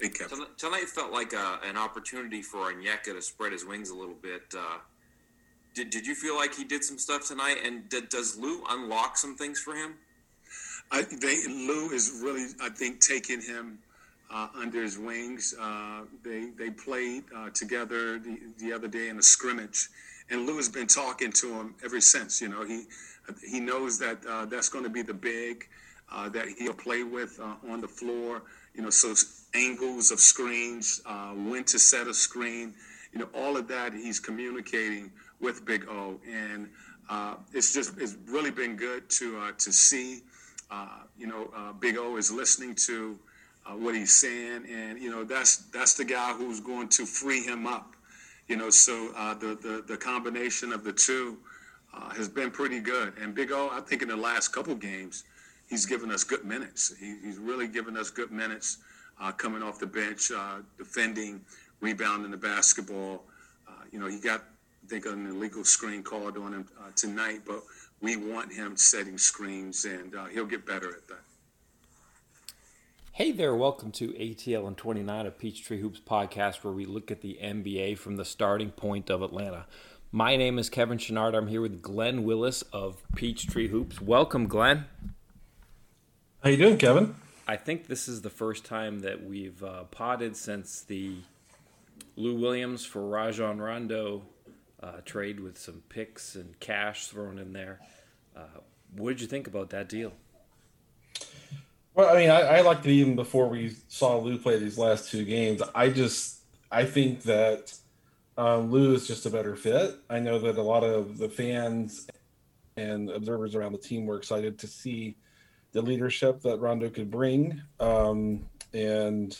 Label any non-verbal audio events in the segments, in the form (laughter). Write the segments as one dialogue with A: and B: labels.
A: Kevin.
B: Tonight felt like a, an opportunity for Onyeka to spread his wings a little bit. Uh, did, did you feel like he did some stuff tonight? And did, does Lou unlock some things for him?
A: I, they, Lou is really, I think, taking him uh, under his wings. Uh, they they played uh, together the, the other day in a scrimmage, and Lou has been talking to him ever since. You know, he he knows that uh, that's going to be the big uh, that he'll play with uh, on the floor. You know, so angles of screens, when to set a screen. You know, all of that he's communicating with Big O, and it's just it's really been good to to see. you know, Big O is listening to uh, what he's saying, and you know that's that's the guy who's going to free him up. You know, so uh, the, the the combination of the two uh, has been pretty good. And Big O, I think in the last couple games, he's given us good minutes. He, he's really given us good minutes uh, coming off the bench, uh, defending, rebounding the basketball. Uh, you know, he got I think an illegal screen called on him tonight, but we want him setting screens, and he'll get better at that.
C: Hey there, welcome to ATL and 29, a Peachtree Hoops podcast where we look at the NBA from the starting point of Atlanta. My name is Kevin Chouinard. I'm here with Glenn Willis of Peachtree Hoops. Welcome, Glenn.
D: How you doing, Kevin?
C: I think this is the first time that we've uh, potted since the Lou Williams for Rajon Rondo uh, trade with some picks and cash thrown in there. Uh, what did you think about that deal?
D: Well, I mean, I, I liked it even before we saw Lou play these last two games. I just, I think that um, Lou is just a better fit. I know that a lot of the fans and observers around the team were excited to see the leadership that Rondo could bring. Um, and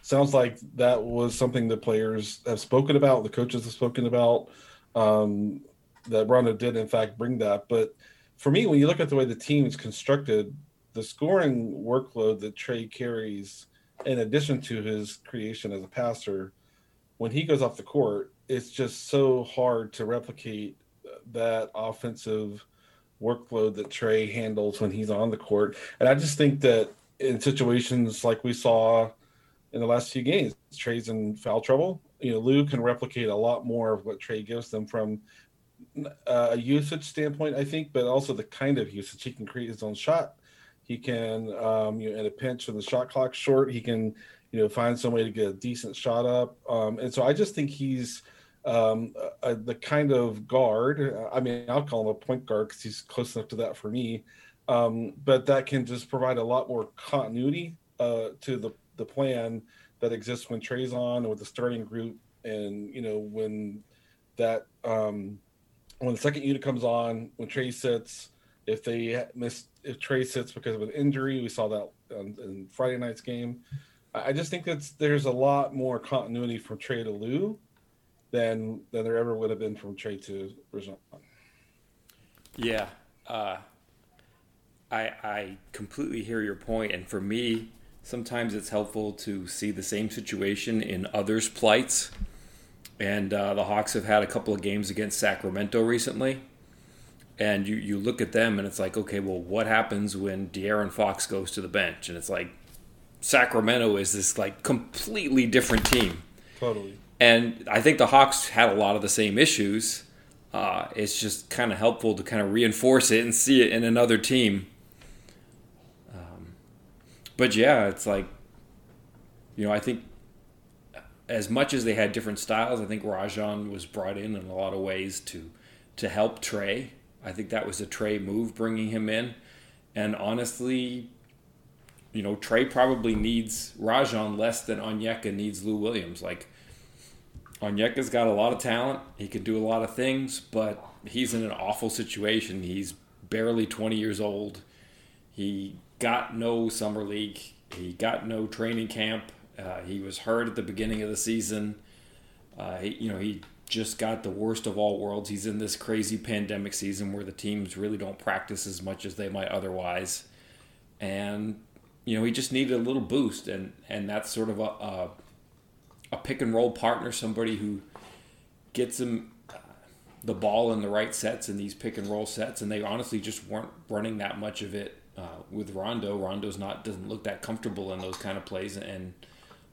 D: sounds like that was something the players have spoken about, the coaches have spoken about, um, that Rondo did, in fact, bring that. But for me, when you look at the way the team is constructed, the scoring workload that Trae carries, in addition to his creation as a passer, when he goes off the court, it's just so hard to replicate that offensive workload that Trae handles when he's on the court. And I just think that in situations like we saw in the last few games, Trae's in foul trouble. You know, Lou can replicate a lot more of what Trae gives them from uh, a usage standpoint, I think, but also the kind of usage he can create his own shot he can, um, you know, in a pinch when the shot clock's short, he can, you know, find some way to get a decent shot up. Um, and so I just think he's um, a, the kind of guard. I mean, I'll call him a point guard because he's close enough to that for me. Um, but that can just provide a lot more continuity uh, to the the plan that exists when Trae's on with the starting group, and you know when that um, when the second unit comes on, when Trae sits, if they miss if Trae sits because of an injury. We saw that in Friday night's game. I just think that there's a lot more continuity from Trae to Lou than than there ever would have been from Trae to Rajon.
C: Yeah, uh, I I completely hear your point, and for me, sometimes it's helpful to see the same situation in others' plights. And uh, the Hawks have had a couple of games against Sacramento recently and you, you look at them and it's like, okay, well, what happens when De'Aaron Fox goes to the bench? And it's like Sacramento is this like completely different team.
D: Totally.
C: And I think the Hawks had a lot of the same issues. Uh, it's just kind of helpful to kind of reinforce it and see it in another team. Um, but yeah, it's like, you know, I think as much as they had different styles, I think Rajon was brought in in a lot of ways to to help Trae. I think that was a Trae move bringing him in. And honestly, you know, Trae probably needs Rajon less than Onyeka needs Lou Williams. Like, Onyeka's got a lot of talent. He can do a lot of things, but he's in an awful situation. He's barely 20 years old. He got no summer league. He got no training camp. Uh, he was hurt at the beginning of the season. Uh, he, you know, he just got the worst of all worlds. He's in this crazy pandemic season where the teams really don't practice as much as they might otherwise, and you know he just needed a little boost, and and that's sort of a a, a pick and roll partner, somebody who gets uh, the ball in the right sets in these pick and roll sets, and they honestly just weren't running that much of it uh, with Rondo. Rondo's not doesn't look that comfortable in those kind of plays, and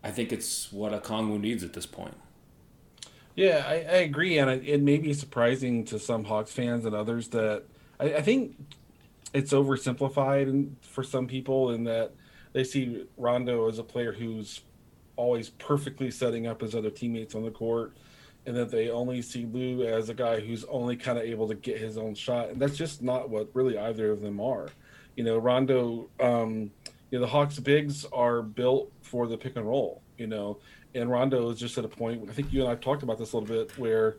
C: I think it's what a Okongwu needs at this point.
D: Yeah, I, I agree, and it, it, may be surprising to some Hawks fans and others that I, I think it's oversimplified for some people in that they see Rondo as a player who's always perfectly setting up his other teammates on the court, and that they only see Lou as a guy who's only kind of able to get his own shot, and that's just not what really either of them are. You know, Rondo, um, you know, the Hawks bigs are built for the pick and roll. You know, and Rondo is just at a point. I think you and I've talked about this a little bit where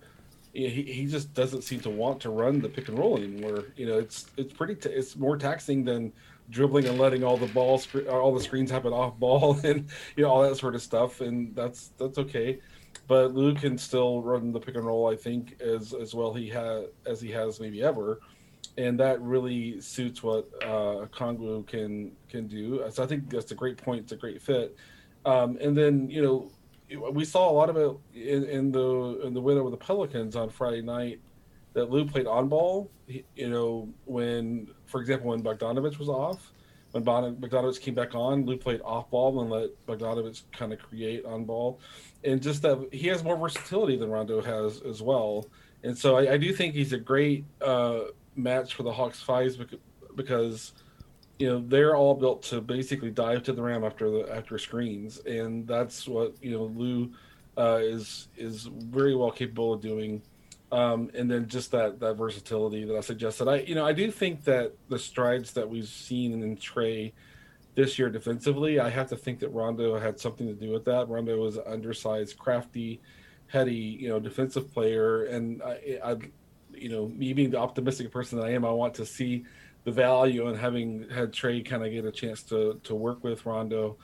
D: he, he just doesn't seem to want to run the pick and roll anymore. You know, it's it's pretty t- it's more taxing than dribbling and letting all the balls all the screens happen off ball (laughs) and you know all that sort of stuff and that's that's okay. But Lou can still run the pick and roll I think as as well he has as he has maybe ever. And that really suits what uh Okongwu can can do. So I think that's a great point it's a great fit. Um, and then you know we saw a lot of it in, in the in the win over the Pelicans on Friday night that Lou played on ball. You know, when, for example, when Bogdanovich was off, when Bogdanovich came back on, Lou played off ball and let Bogdanovich kind of create on ball. And just that he has more versatility than Rondo has as well. And so I, I do think he's a great uh, match for the Hawks fives because, you know, they're all built to basically dive to the rim after the after screens, and that's what you know Lou uh, is is very well capable of doing. Um, and then just that that versatility that I suggested. I you know I do think that the strides that we've seen in Trae this year defensively, I have to think that Rondo had something to do with that. Rondo was an undersized, crafty, heady, you know, defensive player, and I, I, you know, me being the optimistic person that I am, I want to see the value in having had Trae kind of get a chance to to work with Rondo.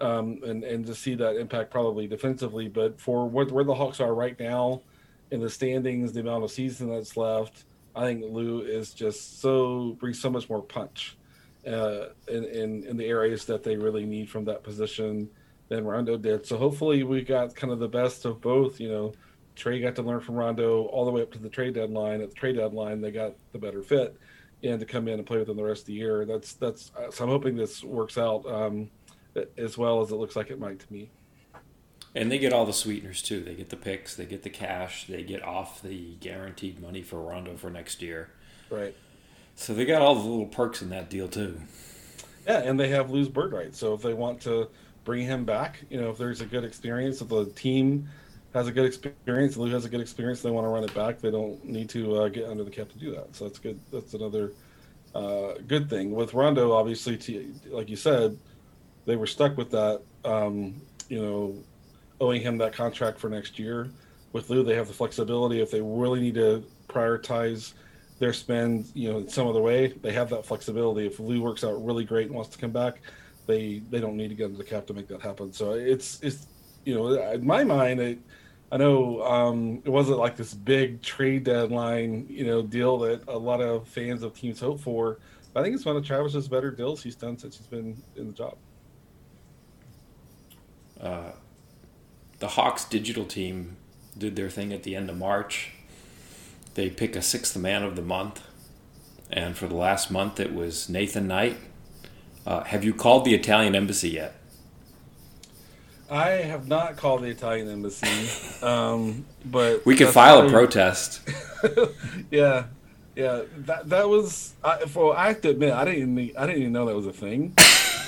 D: Um, and and to see that impact probably defensively, but for where, where the Hawks are right now, in the standings, the amount of season that's left, I think Lou is just so brings so much more punch uh, in, in in the areas that they really need from that position than Rondo did. So hopefully we got kind of the best of both. You know, Trae got to learn from Rondo all the way up to the trade deadline. At the trade deadline, they got the better fit, and to come in and play with them the rest of the year. That's that's. So I'm hoping this works out um, as well as it looks like it might to me.
C: And they get all the sweeteners too. They get the picks, they get the cash, they get off the guaranteed money for Rondo for next year.
D: Right.
C: So they got all the little perks in that deal too.
D: Yeah, and they have Lou's bird rights. So if they want to bring him back, you know, if there's a good experience, if the team has a good experience, Lou has a good experience, they want to run it back. They don't need to uh, get under the cap to do that. So that's good. That's another uh, good thing with Rondo. Obviously, to, like you said, they were stuck with that. Um, you know, owing him that contract for next year. With Lou, they have the flexibility if they really need to prioritize their spend, you know, some other way. They have that flexibility. If Lou works out really great and wants to come back, they they don't need to get into the cap to make that happen. So it's it's you know, in my mind, I know um, it wasn't like this big trade deadline, you know, deal that a lot of fans of teams hope for. I think it's one of Travis's better deals he's done since he's been in the job.
C: Uh, the Hawks digital team did their thing at the end of March. They pick a sixth man of the month, and for the last month it was Nathan Knight. Uh, have you called the Italian embassy yet?
D: I have not called the Italian embassy, (laughs) um, but
C: we could file a protest. (laughs)
D: yeah, yeah. That that was. I, for I have to admit, I didn't. Even, I didn't even know that was a thing.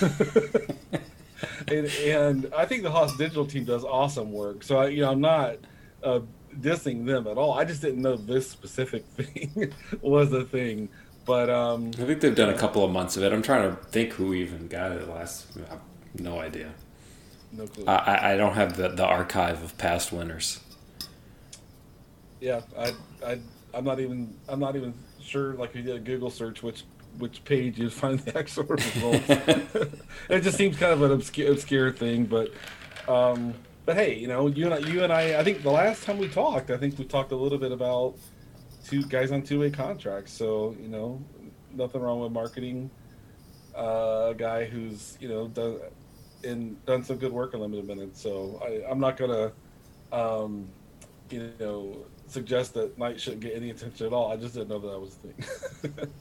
D: (laughs) (laughs) and, and, I think the Hawks Digital team does awesome work. So I, you know, I'm not uh, dissing them at all. I just didn't know this specific (laughs) thing was a thing. But um,
C: I think they've done a couple of months of it. I'm trying to think who even got it last. No idea. No clue. I, I don't have the, the archive of past winners.
D: Yeah, I, I, I'm not even. I'm not even sure. Like, if you did a Google search, which which page you find the actual (laughs) results. it just seems kind of an obscure, obscure thing, but um, but hey, you know, you and I, you and I, I think the last time we talked, I think we talked a little bit about two guys on two way contracts. So you know, nothing wrong with marketing uh, a guy who's you know done and done some good work in limited minutes. So I, I'm not gonna um, you know suggest that Knight shouldn't get any attention at all. I just didn't know that, that was the thing. (laughs)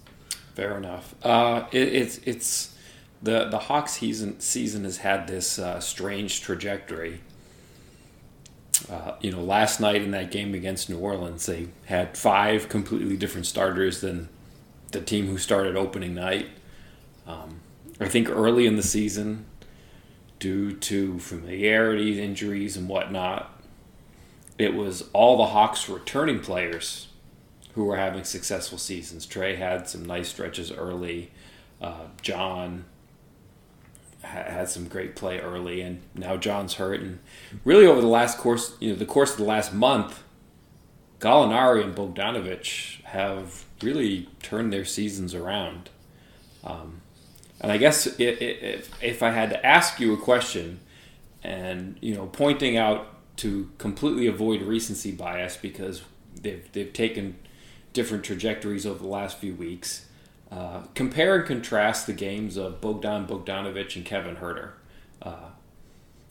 C: Fair enough. Uh, it, it's it's the the Hawks season season has had this uh, strange trajectory. Uh, you know, last night in that game against New Orleans, they had five completely different starters than the team who started opening night. Um, I think early in the season, due to familiarity, injuries, and whatnot, it was all the Hawks returning players who were having successful seasons. Trae had some nice stretches early. Uh, John had some great play early, and now John's hurt. And really, over the last course, you know, the course of the last month, Gallinari and Bogdanovich have really turned their seasons around. Um, and I guess if, if I had to ask you a question, and you know, pointing out to completely avoid recency bias because they've they've taken different trajectories over the last few weeks. Uh, compare and contrast the games of Bogdan Bogdanovich and Kevin Huerter. Uh,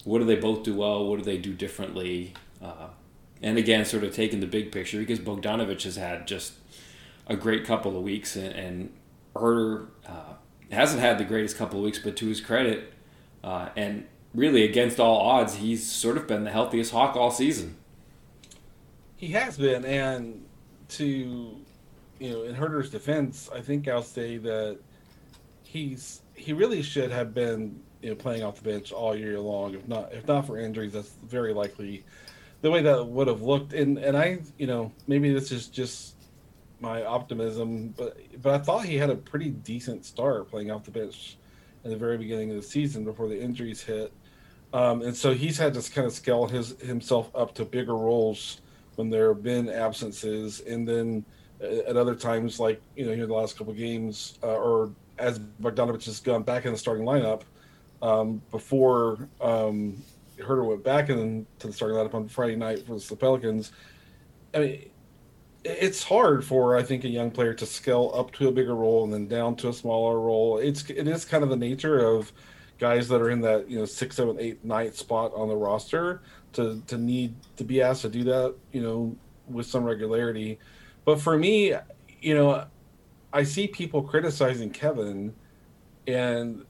C: what do they both do well? What do they do differently? Uh, and again, sort of taking the big picture because Bogdanovich has had just a great couple of weeks, and, and Huerter uh, hasn't had the greatest couple of weeks, but to his credit, uh, and really against all odds, he's sort of been the healthiest Hawk all season.
D: He has been, and to you know, in Huerter's defense, I think I'll say that he's he really should have been you know playing off the bench all year long. If not if not for injuries, that's very likely the way that would have looked. And and I you know maybe this is just my optimism, but but I thought he had a pretty decent start playing off the bench in the very beginning of the season before the injuries hit. Um, and so he's had to kind of scale his himself up to bigger roles when there have been absences, and then at other times, like you know, here the last couple games, uh, or as Bogdanovich has gone back in the starting lineup um, before um, went back into the starting lineup on Friday night for the Pelicans. I mean, it's hard for I think a young player to scale up to a bigger role and then down to a smaller role. It's it is kind of the nature of guys that are in that you know six, seven, eight, ninth spot on the roster to to need to be asked to do that you know with some regularity. But for me, you know, I see people criticizing Kevin, and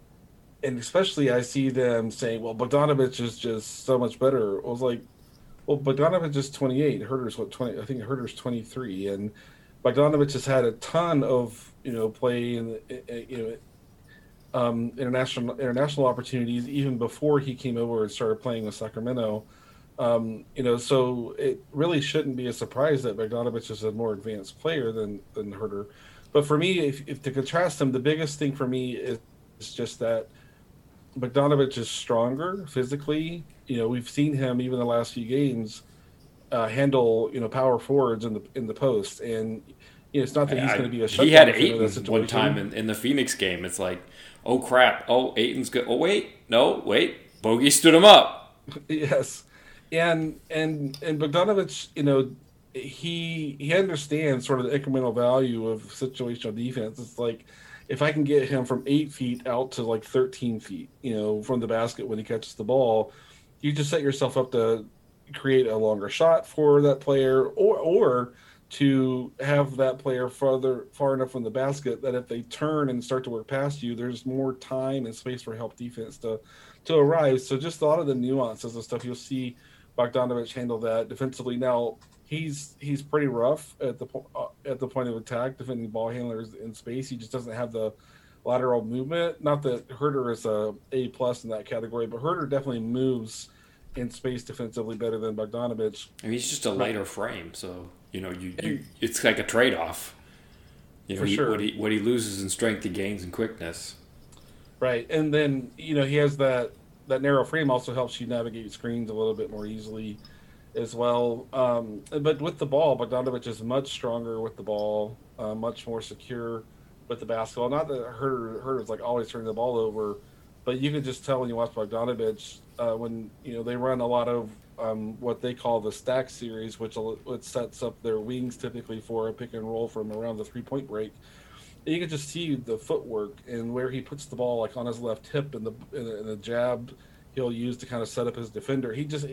D: and especially I see them saying, "Well, Bogdanovich is just so much better." I was like, "Well, Bogdanovich is 28. Huerter's what 20? I think Huerter's 23, and Bogdanovich has had a ton of you know play you know." Um, international international opportunities even before he came over and started playing with Sacramento. Um, you know, so it really shouldn't be a surprise that Bogdanovich is a more advanced player than than Huerter. But for me, if, if to contrast them, the biggest thing for me is, is just that Bogdanovich is stronger physically. You know, we've seen him even the last few games uh, handle you know power forwards in the in the post, and you know, it's not that he's going to be a. Shot.
C: He had Ayton one time in, in the Phoenix game. It's like, oh crap! Oh, Ayton's good. Oh wait, no, wait, Bogey stood him up. (laughs)
D: yes, and and and Bogdanovich, you know, he he understands sort of the incremental value of situational defense. It's like if I can get him from eight feet out to like thirteen feet, you know, from the basket when he catches the ball, you just set yourself up to create a longer shot for that player, or or to have that player farther far enough from the basket that if they turn and start to work past you, there's more time and space for help defense to to arrive. So just a lot of the nuances and stuff you'll see Bogdanovich handle that defensively. Now he's he's pretty rough at the uh, at the point of attack, defending ball handlers in space. He just doesn't have the lateral movement. Not that Huerter is a A plus in that category, but Huerter definitely moves in space defensively better than Bogdanovich.
C: I mean, he's just a lighter frame, so you know, you, you it's like a trade off. You know, For sure. what he what he loses in strength, he gains in quickness.
D: Right, and then you know he has that that narrow frame also helps you navigate screens a little bit more easily as well. Um, but with the ball, Bogdanovich is much stronger with the ball, uh, much more secure with the basketball. Not that Huerter, Huerter's like always turning the ball over, but you can just tell when you watch Bogdanovich uh, when you know they run a lot of um, what they call the stack series, which, which sets up their wings typically for a pick and roll from around the three point break you can just see the footwork and where he puts the ball like on his left hip and the and the jab he'll use to kind of set up his defender. He just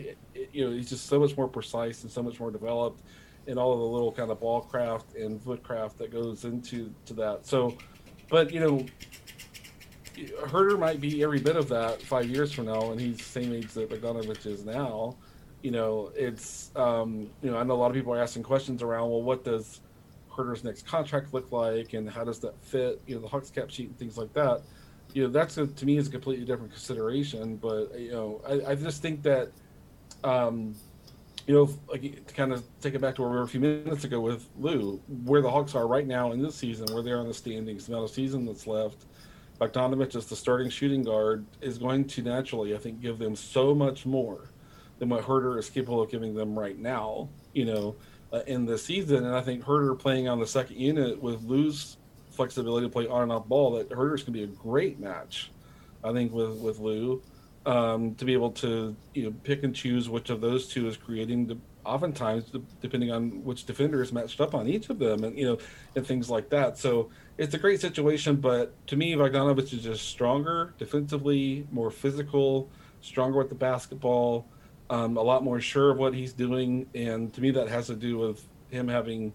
D: you know he's just so much more precise and so much more developed in all of the little kind of ball craft and foot craft that goes into to that. So, but you know, Huerter might be every bit of that five years from now, and he's the same age that Bogdanovich is now. You know, it's um, you know I know a lot of people are asking questions around. Well, what does Huerter's next contract look like, and how does that fit? You know, the Hawks cap sheet and things like that. You know, that's a, to me is a completely different consideration. But you know, I, I just think that. Um, you know, like to kind of take it back to where we were a few minutes ago with Lou, where the Hawks are right now in this season, where they are in the standings, the amount of season that's left. Bogdanovich as the starting shooting guard is going to naturally, I think, give them so much more than what Huerter is capable of giving them right now. You know, uh, in the season, and I think Huerter playing on the second unit with Lou's flexibility to play on and off ball, that Huerter's going to be a great match. I think with with Lou um, to be able to you know pick and choose which of those two is creating the oftentimes depending on which defender is matched up on each of them and you know and things like that so it's a great situation but to me Bogdanovich is just stronger defensively more physical stronger with the basketball um, a lot more sure of what he's doing and to me that has to do with him having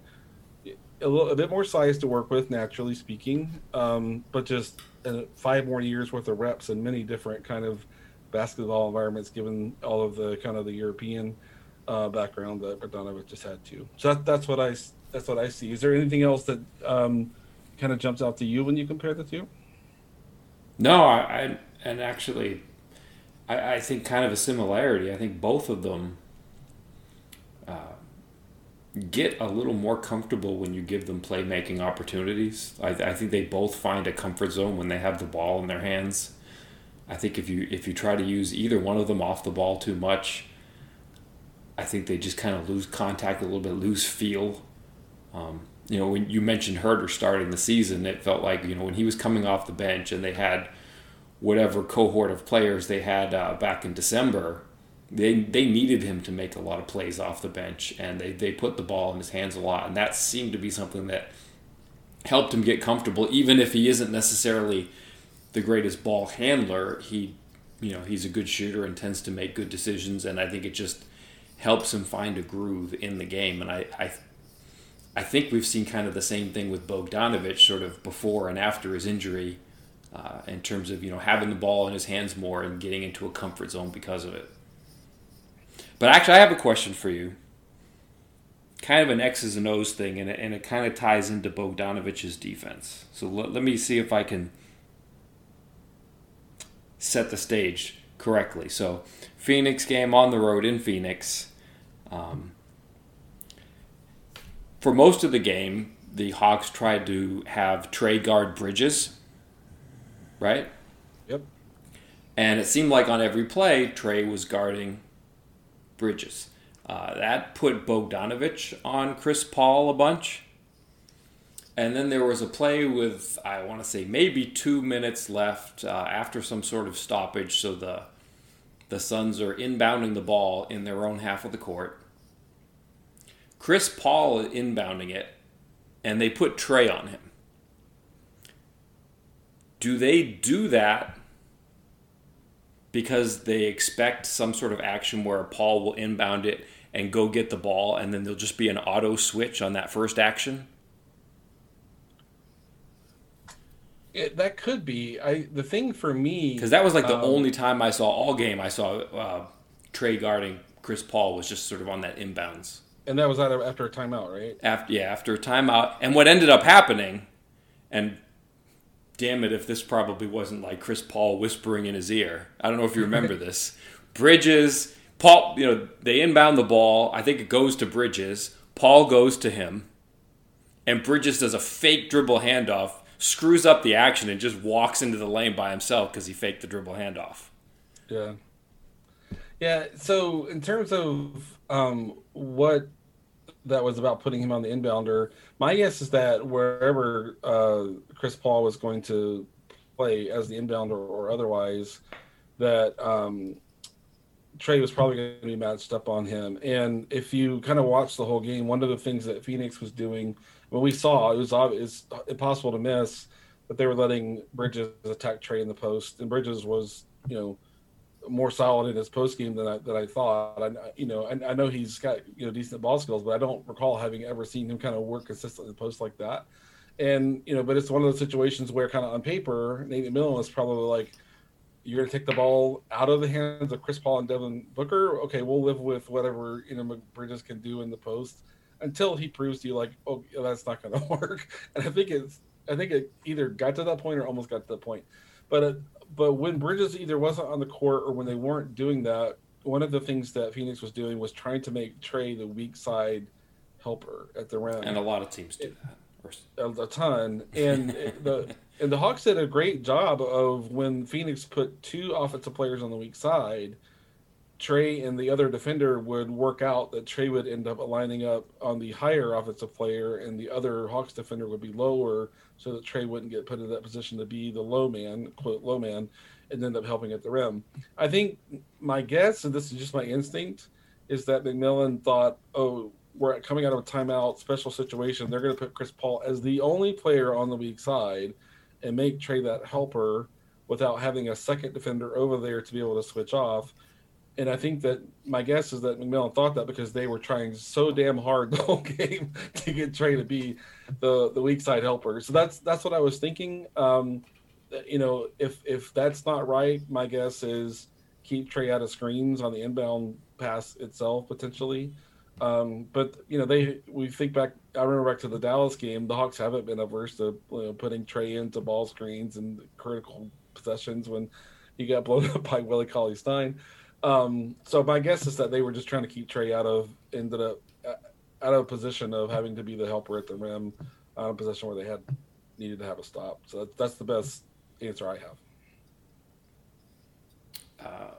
D: a, little, a bit more size to work with naturally speaking um, but just uh, five more years worth of reps and many different kind of basketball environments, given all of the kind of the European uh, background that Bogdanovich just had too. So that, that's what I that's what I see. Is there anything else that um, kind of jumps out to you when you compare the two?
C: No, I, I and actually, I, I, think kind of a similarity. I think both of them uh, get a little more comfortable when you give them playmaking opportunities. I, I think they both find a comfort zone when they have the ball in their hands. I think if you if you try to use either one of them off the ball too much, I think they just kind of lose contact a little bit, lose feel. Um, you know, when you mentioned Huerter starting the season, it felt like you know when he was coming off the bench and they had whatever cohort of players they had uh, back in December, they they needed him to make a lot of plays off the bench, and they they put the ball in his hands a lot, and that seemed to be something that helped him get comfortable, even if he isn't necessarily the greatest ball handler, he you know he's a good shooter and tends to make good decisions, and I think it just helps him find a groove in the game. And I I, I think we've seen kind of the same thing with Bogdanovich, sort of before and after his injury, uh, in terms of you know having the ball in his hands more and getting into a comfort zone because of it. But actually, I have a question for you. Kind of an X's and O's thing, and it, and it kind of ties into Bogdanovich's defense. So let, let me see if I can set the stage correctly. So, Phoenix game on the road in Phoenix. Um, for most of the game, the Hawks tried to have Trae guard Bridges, right?
D: Yep.
C: And it seemed like on every play, Trae was guarding Bridges. Uh, that put Bogdanovich on Chris Paul a bunch. And then there was a play with, I want to say, maybe two minutes left uh, after some sort of stoppage. So the, the Suns are inbounding the ball in their own half of the court. Chris Paul is inbounding it, and they put Trae on him. Do they do that because they expect some sort of action where Paul will inbound it and go get the ball, and then there'll just be an auto switch on that first action?
D: It, that could be. I the thing for me
C: because that was like the um, only time I saw all game. I saw uh, Trae guarding Chris Paul was just sort of on that inbounds,
D: and that was after a timeout, right?
C: After yeah, after a timeout, and what ended up happening, and damn it, if this probably wasn't like Chris Paul whispering in his ear. I don't know if you remember (laughs) this. Bridges, Paul, you know, they inbound the ball. I think it goes to Bridges. Paul goes to him, and Bridges does a fake dribble handoff screws up the action and just walks into the lane by himself because he faked the dribble handoff.
D: Yeah. Yeah. So in terms of um, what that was about putting him on the inbounder, my guess is that wherever uh, Chris Paul was going to play as the inbounder or otherwise, that um, Trae was probably going to be matched up on him. And if you kind of watch the whole game, one of the things that Phoenix was doing what we saw, it was obvious, impossible to miss that they were letting Bridges attack Trae in the post, and Bridges was, you know, more solid in his post game than I than I thought. I, you know, I, I know he's got you know decent ball skills, but I don't recall having ever seen him kind of work consistently in the post like that. And you know, but it's one of those situations where kind of on paper, Nate McMillan is probably like, you're going to take the ball out of the hands of Chris Paul and Devin Booker. Okay, we'll live with whatever you know Bridges can do in the post until he proves to you like, oh, that's not going (laughs) to work. And I think it's, I think it either got to that point or almost got to that point. But uh, but when Bridges either wasn't on the court or when they weren't doing that, one of the things that Phoenix was doing was trying to make Trae the weak side helper at the rim.
C: And a lot of teams do that.
D: A, a ton. And (laughs) the and the Hawks did a great job of when Phoenix put two offensive players on the weak side, Trae and the other defender would work out that Trae would end up lining up on the higher offensive player and the other Hawks defender would be lower so that Trae wouldn't get put in that position to be the low man, quote low man, and end up helping at the rim. I think my guess, and this is just my instinct, is that McMillan thought, oh, we're coming out of a timeout, special situation. They're going to put Chris Paul as the only player on the weak side and make Trae that helper without having a second defender over there to be able to switch off. And I think that my guess is that McMillan thought that because they were trying so damn hard (laughs) the whole game to get Trae to be the the weak side helper. So that's that's what I was thinking. Um, you know, if if that's not right, my guess is keep Trae out of screens on the inbound pass itself potentially. Um, but you know, they we think back. I remember back to the Dallas game. The Hawks haven't been averse to you know, putting Trae into ball screens and critical possessions when he got blown (laughs) up by Willie Cauley Stein. Um, so my guess is that they were just trying to keep Trae out of ended up uh, out of a position of having to be the helper at the rim, out of position where they had needed to have a stop. So that's, that's the best answer I have.
C: Uh,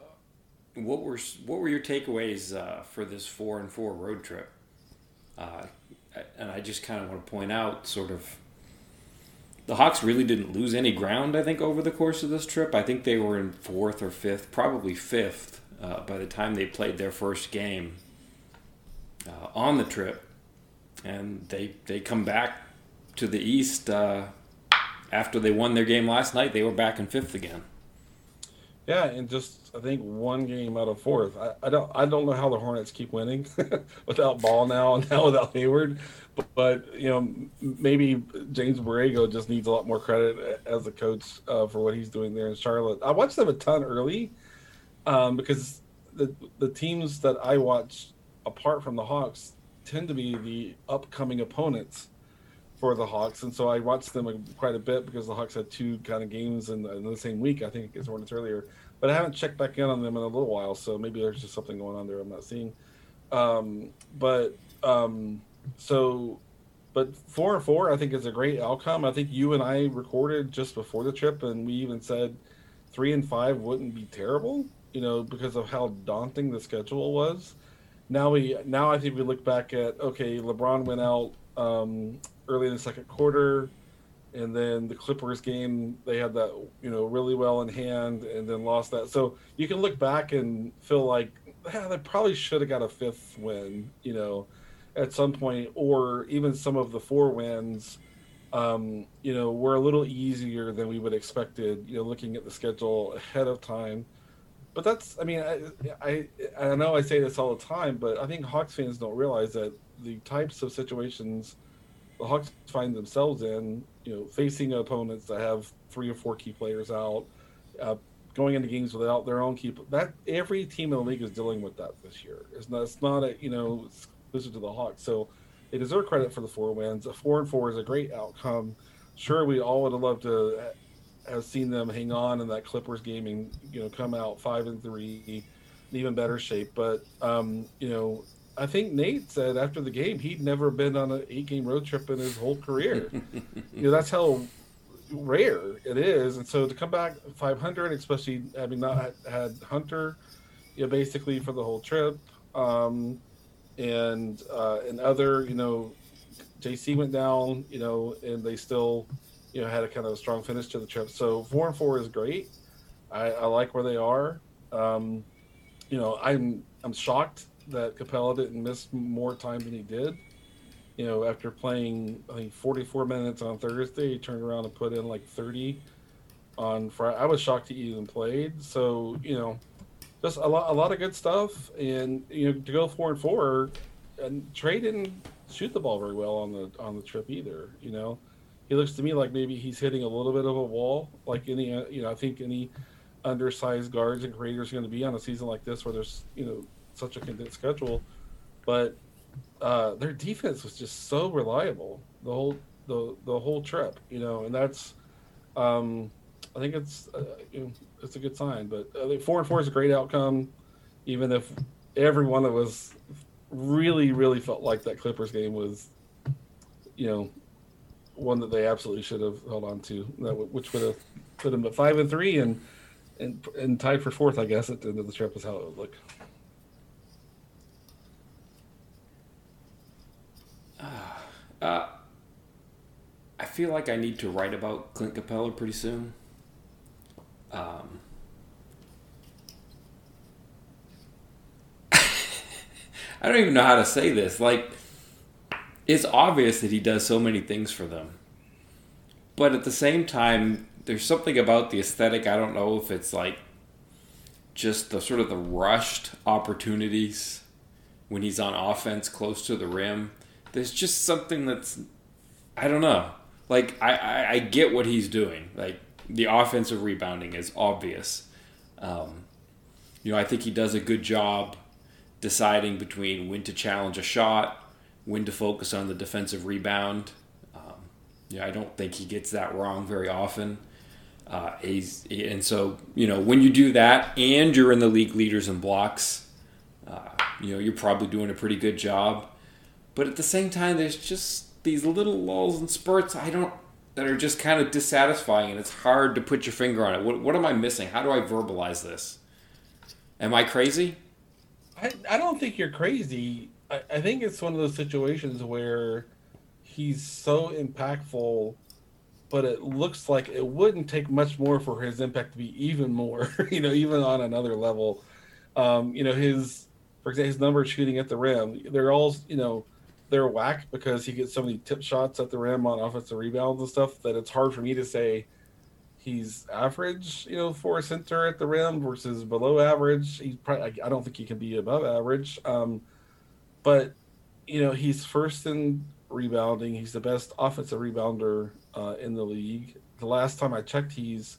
C: what were what were your takeaways uh, for this four and four road trip? Uh, and I just kind of want to point out, sort of, the Hawks really didn't lose any ground. I think over the course of this trip, I think they were in fourth or fifth, probably fifth, uh, by the time they played their first game uh, on the trip, and they they come back to the East uh, after they won their game last night. They were back in fifth again.
D: Yeah, and just I think one game out of fourth. I, I don't I don't know how the Hornets keep winning (laughs) without Ball now and now without Hayward, but, but, you know maybe James Borrego just needs a lot more credit as a coach uh, for what he's doing there in Charlotte. I watched them a ton early um, because the the teams that I watch apart from the Hawks tend to be the upcoming opponents for the Hawks, and so I watched them quite a bit because the Hawks had two kind of games in the, in the same week. I think as Hornets earlier, but I haven't checked back in on them in a little while, so maybe there's just something going on there I'm not seeing. Um, but um, so, but four and four, I think is a great outcome. I think you and I recorded just before the trip, and we even said three and five wouldn't be terrible, you know, because of how daunting the schedule was. Now we now I think we look back at okay, LeBron went out um, early in the second quarter, and then the Clippers game they had that you know really well in hand, and then lost that. So you can look back and feel like yeah, they probably should have got a fifth win, you know, at some point, or even some of the four wins. Um, you know, were a little easier than we would expected. You know, looking at the schedule ahead of time but that's I mean I, I I know I say this all the time, but I think Hawks fans don't realize that the types of situations the Hawks find themselves in, you know, facing opponents that have three or four key players out, uh, going into games without their own key. That every team in the league is dealing with that this year. It's not. It's not a you know exclusive to the Hawks. So they deserve credit for the four wins. A four and four is a great outcome. Sure, we all would have loved to have seen them hang on in that Clippers game and you know come out five and three, in even better shape. But um, you know I think Nate said after the game he'd never been on an eight game road trip in his whole career. (laughs) you know, that's how rare it is. And so to come back 500, especially having not had Hunter, you know, basically for the whole trip, um, and uh, and other, you know, JC went down, you know, and they still, you know, had a kind of a strong finish to the trip. So four and four is great. I, I like where they are. Um, you know, I'm I'm shocked that Capela didn't miss more time than he did. You know, after playing I think 44 minutes on Thursday, he turned around and put in like 30 on Friday. I was shocked he even played. So you know, just a lot, a lot of good stuff. And you know, to go four and four, and Trae didn't shoot the ball very well on the on the trip either. You know, he looks to me like maybe he's hitting a little bit of a wall. Like any, uh, you know, I think any undersized guards and creators are going to be on a season like this where there's you know such a condensed schedule, but uh, their defense was just so reliable the whole the the whole trip, you know, and that's um, I think it's uh, you know, it's a good sign. But I think four and four is a great outcome, even if every one of us really really felt like that Clippers game was, you know, one that they absolutely should have held on to, which would have put them at five and three and and and tied for fourth, I guess, at the end of the trip is how it would look.
C: Uh, I feel like I need to write about Clint Capela pretty soon. Um, (laughs) I don't even know how to say this. Like, it's obvious that he does so many things for them. But at the same time, there's something about the aesthetic. I don't know if it's like just the sort of the rushed opportunities when he's on offense close to the rim. There's just something that's, I don't know like I, I, I get what he's doing. Like the offensive rebounding is obvious. Um, you know, I think he does a good job deciding between when to challenge a shot, when to focus on the defensive rebound. Um, yeah, I don't think he gets that wrong very often. Uh, he's and so you know when you do that and you're in the league leaders in blocks, uh, you know you're probably doing a pretty good job. But at the same time, there's just these little lulls and spurts I don't that are just kind of dissatisfying and it's hard to put your finger on it. What, what am I missing? How do I verbalize this? Am I crazy?
D: I, I don't think you're crazy. I, I think it's one of those situations where he's so impactful, but it looks like it wouldn't take much more for his impact to be even more, (laughs) you know, even on another level. Um, you know, his, for example, his numbers shooting at the rim, they're all, you know, they're whack because he gets so many tip shots at the rim on offensive rebounds and stuff that it's hard for me to say he's average, you know, for a center at the rim versus below average. He's probably I don't think he can be above average. Um, but you know, he's first in rebounding. He's the best offensive rebounder uh, in the league. The last time I checked, he's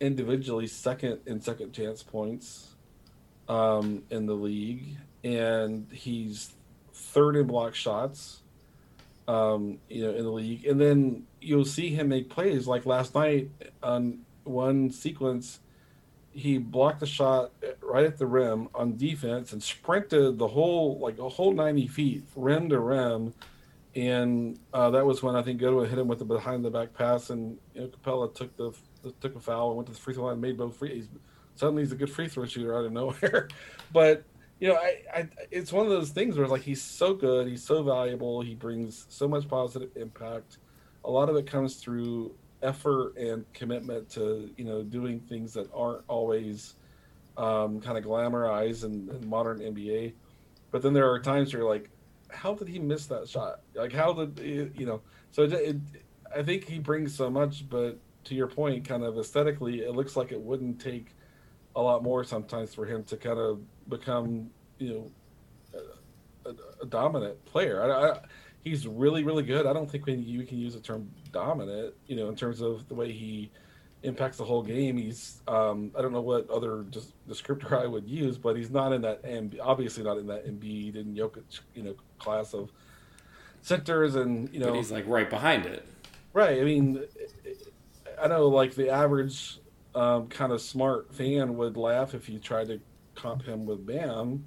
D: individually second in second chance points um, in the league, and he's third in block shots, um, you know, in the league. And then you'll see him make plays like last night on one sequence. He blocked the shot right at the rim on defense and sprinted the whole like a whole ninety feet rim to rim, and uh, that was when I think Goodwin hit him with the behind the back pass, and you know, Capela took the took a foul and went to the free throw line, and made both free. suddenly he's a good free throw shooter out of nowhere, (laughs) but you know, I, I, it's one of those things where like he's so good, he's so valuable, he brings so much positive impact. A lot of it comes through effort and commitment to you know doing things that aren't always um, kind of glamorized in, in, modern NBA. But then there are times where you're like, how did he miss that shot? Like how did you know? So it, it, I think he brings so much, but to your point, kind of aesthetically, it looks like it wouldn't take a lot more sometimes for him to kind of become, you know, a, a dominant player. I, I, he's really, really good. I don't think when you can use the term dominant, you know, in terms of the way he impacts the whole game. He's, um, I don't know what other just descriptor (laughs) I would use, but he's not in that, and obviously not in that Embiid and Jokic, you know, class of centers, and you know,
C: but he's like right behind it.
D: Right. I mean, I know like the average um, kind of smart fan would laugh if you tried to comp him with Bam.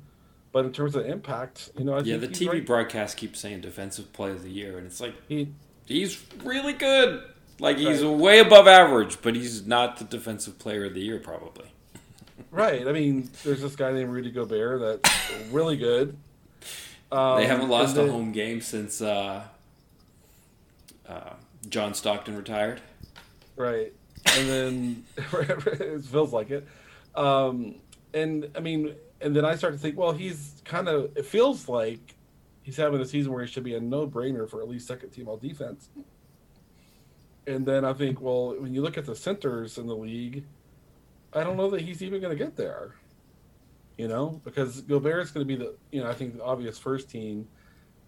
D: But in terms of impact, you know, I
C: yeah, the TV right. broadcast keeps saying defensive play of the year, and it's like he, he's really good. Like he's right. way above average, but he's not the defensive player of the year, probably. (laughs)
D: right. I mean, there's this guy named Rudy Gobert that's really good.
C: Um, they haven't lost then, a home game since uh, uh, John Stockton retired.
D: Right and then (laughs) it feels like it. Um, and I mean, and then I start to think, well, he's kind of. It feels like he's having a season where he should be a no-brainer for at least second team all defense. And then I think, well, when you look at the centers in the league, I don't know that he's even going to get there. You know, because Gobert is going to be the, you know, I think the obvious first team,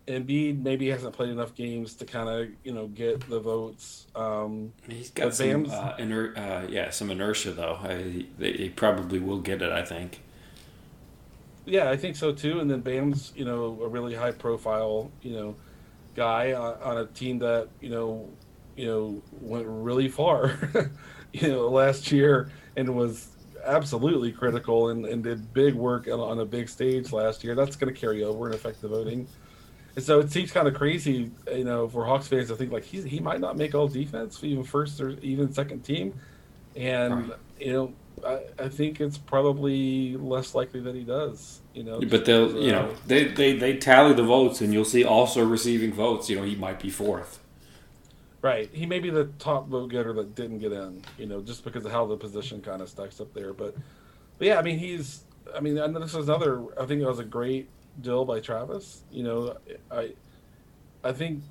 D: Embiid maybe hasn't played enough games to kind of you know get the votes. Um,
C: He's got some, uh, iner- uh, yeah, some inertia though. I, they, he probably will get it. I think.
D: Yeah, I think so too. And then Bam's you know a really high profile you know guy on, on a team that you know you know went really far (laughs) you know last year and was absolutely critical and, and did big work on, on a big stage last year. That's going to carry over and affect the voting. And so it seems kind of crazy, you know, for Hawks fans to think like he's, he might not make all defense, for even first or even second team. And,
C: Right.
D: you know, I, I think it's probably less likely that he does, you know.
C: But they'll, you
D: uh,
C: know, they, they, they tally the votes, and you'll see also receiving votes. You know, he might be fourth.
D: Right. He may be the top vote getter that didn't get in, you know, just because of how the position kind of stacks up there. But, but yeah, I mean, he's, I mean, and this is another, I think it was a great deal by Travis. You know, I, I think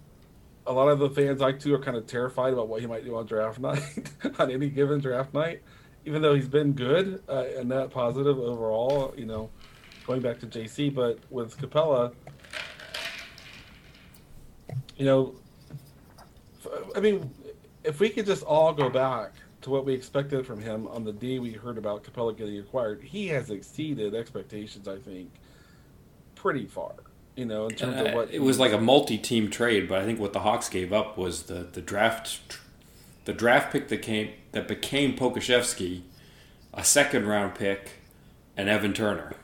D: a lot of the fans I too are kind of terrified about what he might do on draft (laughs) night, on any given draft night, even though he's been good uh, and net positive overall, you know, going back to JC. But with Capela, you know, I mean, if we could just all go back to what we expected from him on the day we heard about Capela getting acquired, he has exceeded expectations. I think pretty far. You know, in terms
C: And,
D: of
C: uh,
D: what
C: it was like a multi-team trade, but I think what the Hawks gave up was the, the draft, the draft pick that came that became Pokusevski, a second round pick, and Evan Turner.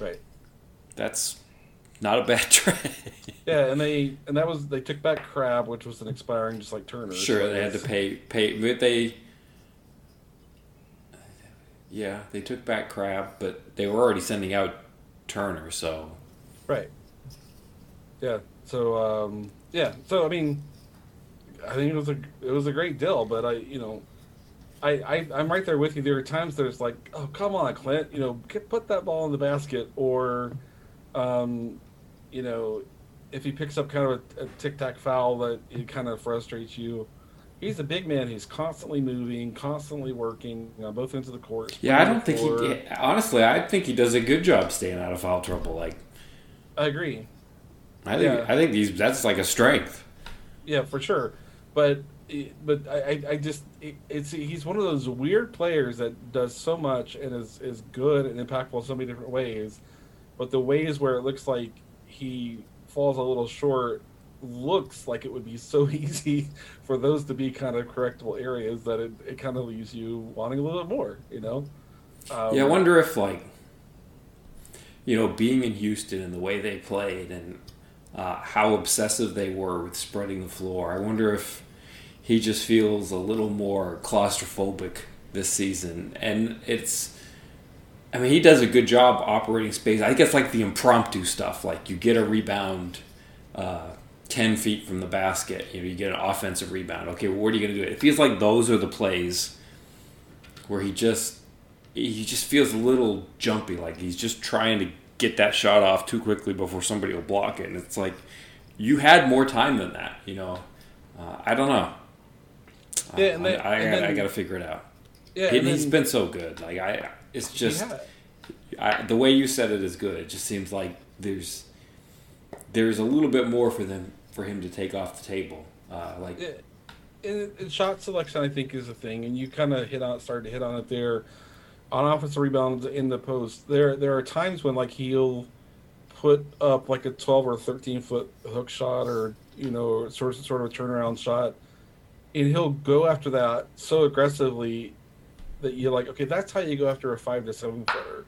D: right.
C: That's not a bad (laughs) trade.
D: Yeah, and they and that was they took back Crabbe, which was an expiring, just like Turner.
C: Sure,
D: So
C: they had to pay pay, but they. Yeah, they took back Crabbe, but they were already sending out Turner, so
D: Right. Yeah. So um, yeah. So I mean, I think it was a it was a great deal, but I you know, I, I I'm right there with you. There are times there's like, oh come on, Clint, you know, get, put that ball in the basket, or, um, you know, if he picks up kind of a, a tic tac foul that it kind of frustrates you. He's a big man. He's constantly moving, constantly working on both ends of the court.
C: yeah, I don't think he. Honestly, I think he does a good job staying out of foul trouble. Like
D: I agree.
C: I think
D: Yeah.
C: I think these that's like a strength.
D: Yeah, for sure. But but I, I, just it's he's one of those weird players that does so much and is is good and impactful in so many different ways. But the ways where it looks like he falls a little short looks like it would be so (laughs) easy for those to be kind of correctable areas that it, it kind of leaves you wanting a little bit more, you know? Um,
C: Yeah, I wonder if like you know, being in Houston and the way they played and uh, how obsessive they were with spreading the floor. I wonder if he just feels a little more claustrophobic this season, and it's. I mean, he does a good job operating space. I guess like the impromptu stuff, like you get a rebound. Uh, 10 feet from the basket, you know, you get an offensive rebound. Okay, well, what are you going to do? It feels like those are the plays where he just he just feels a little jumpy, like he's just trying to get that shot off too quickly before somebody will block it. And it's like you had more time than that, you know. Uh, I don't know.
D: Yeah,
C: Uh,
D: and then-
C: I, I,
D: and
C: I, got to figure it out.
D: yeah,
C: He,
D: and
C: has
D: then-
C: been so good. Like I, it's just
D: yeah.
C: I, the way you said it is good. It just seems like there's there's a little bit more for them for him to take off the table. Uh, like
D: and, and shot selection, I think, is a thing, and you kind of hit on started to hit on it there. On offensive rebounds in the post, there there are times when like he'll put up like a twelve or thirteen foot hook shot, or you know, sort of, sort of a turnaround shot, and he'll go after that so aggressively that you're like, okay, that's how you go after a five to seven footer,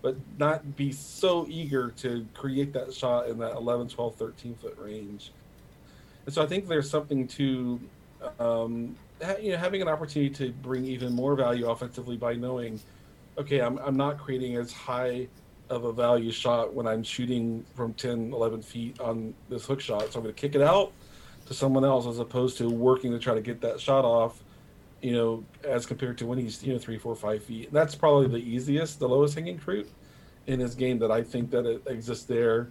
D: but not be so eager to create that shot in that 11, 12, 13 foot range. And so I think there's something to, um, you know, having an opportunity to bring even more value offensively by knowing, okay, I'm, I'm not creating as high of a value shot when I'm shooting from 10, 11 feet on this hook shot. So I'm going to kick it out to someone else as opposed to working to try to get that shot off, you know, as compared to when he's, you know, three, four, five feet. And that's probably the easiest, the lowest hanging fruit in his game that I think that it exists there.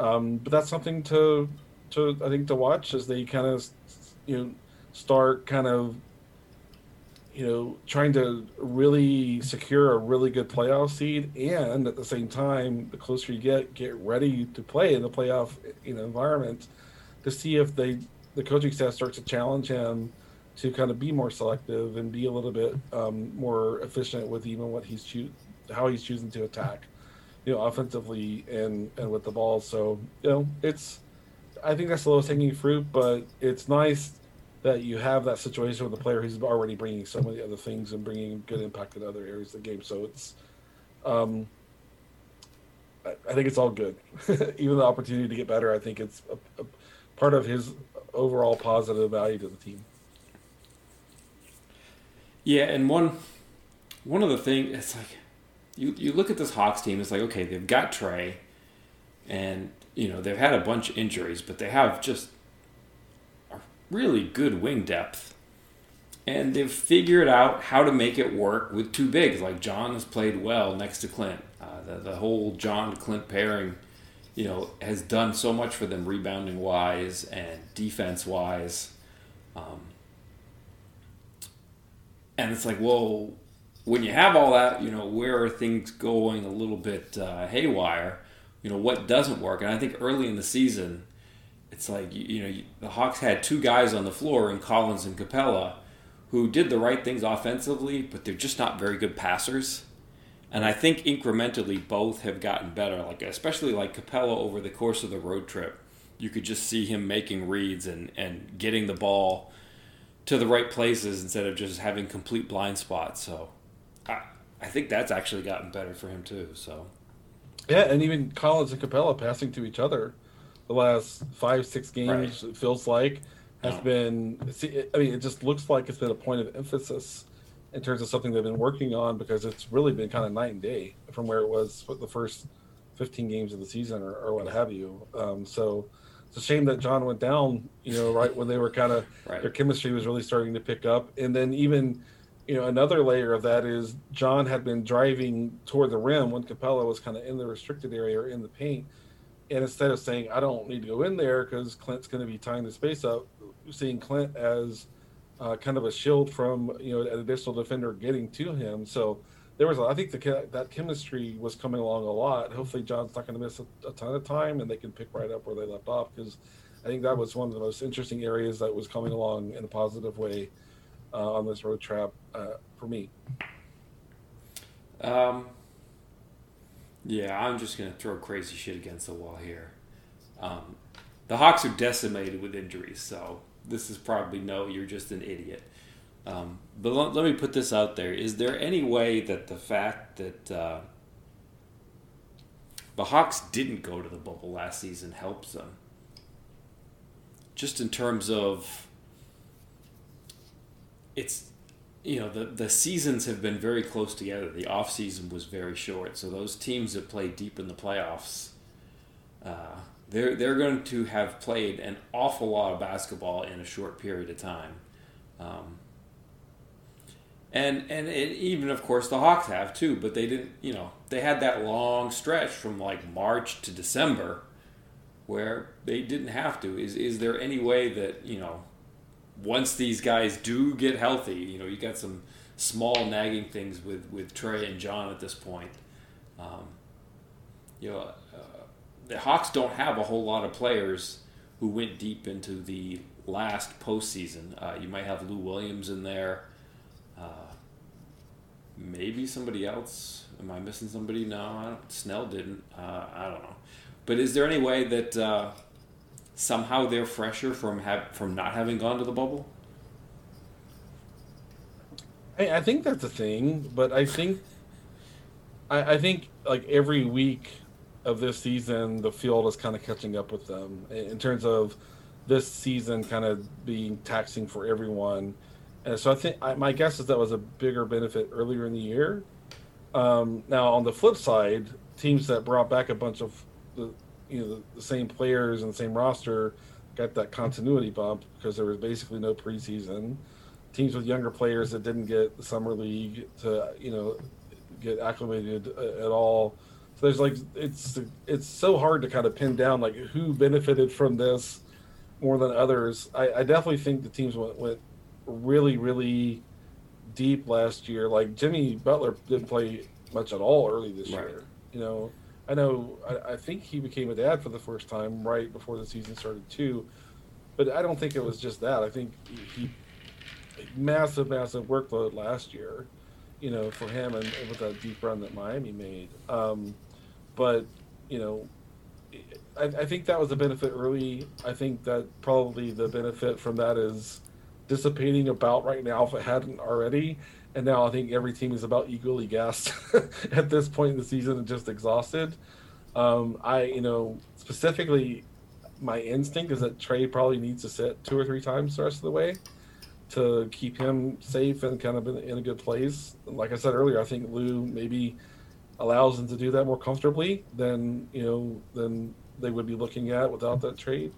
D: Um, but that's something to to I think to watch as they kind of you know start kind of you know, trying to really secure a really good playoff seed, and at the same time, the closer you get, get ready to play in the playoff, you know, environment, to see if they the coaching staff starts to challenge him to kind of be more selective and be a little bit um, more efficient with even what he's choo- how he's choosing to attack, you know, offensively and and with the ball. So you know, it's I think that's the lowest hanging fruit, but it's nice that you have that situation with a player who's already bringing some of the other things and bringing good impact in other areas of the game. So it's, um, I, I think it's all good. (laughs) Even the opportunity to get better, I think it's a, a part of his overall positive value to the team.
C: Yeah, and one one of the things it's like you you look at this Hawks team, it's like okay, they've got Trae, and you know they've had a bunch of injuries, but they have just really good wing depth. And they've figured out how to make it work with two bigs. Like John has played well next to Clint. Uh, the, the whole John Clint pairing, you know, has done so much for them rebounding wise and defense wise. Um, and it's like, well, when you have all that, you know, where are things going a little bit uh, haywire? You know, what doesn't work? And I think early in the season, it's like you, you know the Hawks had two guys on the floor in Collins and Capela who did the right things offensively, but they're just not very good passers. And I think incrementally both have gotten better. Like especially like Capela over the course of the road trip, you could just see him making reads and and getting the ball to the right places instead of just having complete blind spots. So I I think that's actually gotten better for him too. So
D: yeah, and even Collins and Capela passing to each other the last five six games. Right. It feels like has no. been. I mean, it just looks like it's been a point of emphasis in terms of something they've been working on because it's really been kind of night and day from where it was for the first 15 games of the season or, or what have you. Um, so it's a shame that John went down, you know, right when they were kind of right. their chemistry was really starting to pick up. And then even, you know, another layer of that is John had been driving toward the rim when Capela was kind of in the restricted area or in the paint and instead of saying I don't need to go in there because Clint's going to be tying the space up, seeing Clint as uh, kind of a shield from you know an additional defender getting to him. So there was, I think, the, that chemistry was coming along a lot. Hopefully, John's not going to miss a, a, ton of time, and they can pick right up where they left off because I think that was one of the most interesting areas that was coming along in a positive way uh, on this road trap uh, for me.
C: Um, yeah, I'm just going to throw crazy shit against the wall here. Um, the Hawks are decimated with injuries, so this is probably no, you're just an idiot. Um, but let, let, me put this out there. Is there any way that the fact that uh, the Hawks didn't go to the bubble last season helps them? Just in terms of it's you know the the seasons have been very close together. The off season was very short, so those teams that play deep in the playoffs, uh, they're they're going to have played an awful lot of basketball in a short period of time, um, and and it, even of course the Hawks have too. But they didn't, you know, they had that long stretch from like March to December, where they didn't have to. Is is there any way that you know? Once these guys do get healthy, you know, you got some small nagging things with with Trae and John at this point. Um, you know, uh, the Hawks don't have a whole lot of players who went deep into the last postseason. Uh, you might have Lou Williams in there. Uh, maybe somebody else. Am I missing somebody? No, Snell didn't. Uh, I don't know. But is there any way that uh, somehow they're fresher from have from not having gone to the bubble?
D: I, I think that's a thing, but I think I, I think like every week of this season, the field is kind of catching up with them in terms of this season kind of being taxing for everyone. And so I think I, my guess is that was a bigger benefit earlier in the year. Um, now on the flip side, teams that brought back a bunch of you know the, the same players and the same roster got that continuity bump because there was basically no preseason. Teams with younger players that didn't get the summer league to you know get acclimated uh, at all. So there's like it's it's so hard to kind of pin down like who benefited from this more than others. I, I definitely think the teams went, went really really deep last year. Like Jimmy Butler didn't play much at all early this
C: Right.
D: year. You know, I know. I, I think he became a dad for the first time right before the season started too. But I don't think it was just that. I think he massive, massive workload last year. You know, for him and, and with that deep run that Miami made. Um, but you know, I, I think that was a benefit early. I think that probably the benefit from that is dissipating about right now if it hadn't already. And now I think every team is about equally gassed (laughs) at this point in the season and just exhausted. Um, I, you know, specifically, my instinct is that Trae probably needs to sit two or three times the rest of the way to keep him safe and kind of in, in a good place. Like I said earlier, I think Lou maybe allows them to do that more comfortably than you know than they would be looking at without that trade.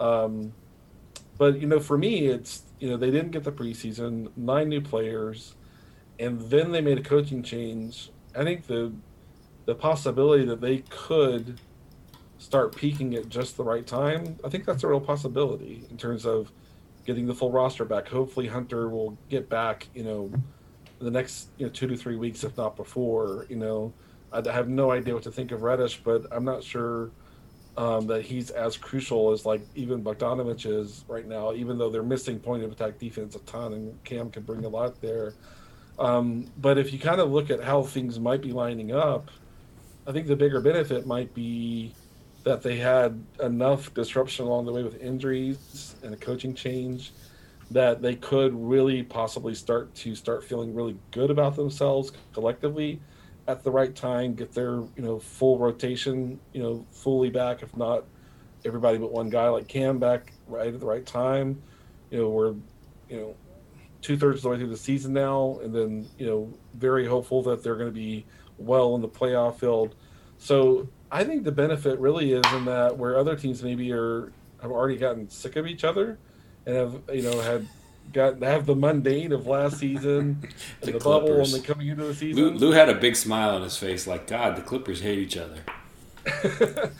D: Um, but you know, for me, it's you know they didn't get the preseason, nine new players, and then they made a coaching change. I think the the possibility that they could start peaking at just the right time, I think that's a real possibility in terms of getting the full roster back. Hopefully, Huerter will get back. You know, the next you know two to three weeks, if not before. You know, I have no idea what to think of Reddish, but I'm not sure um, that he's as crucial as like even Bogdanovich is right now. Even though they're missing point of attack defense a ton, and Cam can bring a lot there. Um, but if you kind of look at how things might be lining up, I think the bigger benefit might be that they had enough disruption along the way with injuries and a coaching change that they could really possibly start to start feeling really good about themselves collectively at the right time, get their you know full rotation you know fully back, if not everybody but one guy like Cam back right at the right time. You know we're you know two thirds of the way through the season now, and then you know very hopeful that they're going to be well in the playoff field. So I think the benefit really is in that where other teams maybe are have already gotten sick of each other and have you know had got have the mundane of last (laughs) season
C: The
D: and the, bubble and then coming into the
C: Lou,
D: season.
C: Lou had a big smile on his face, like God, the Clippers hate each other. (laughs)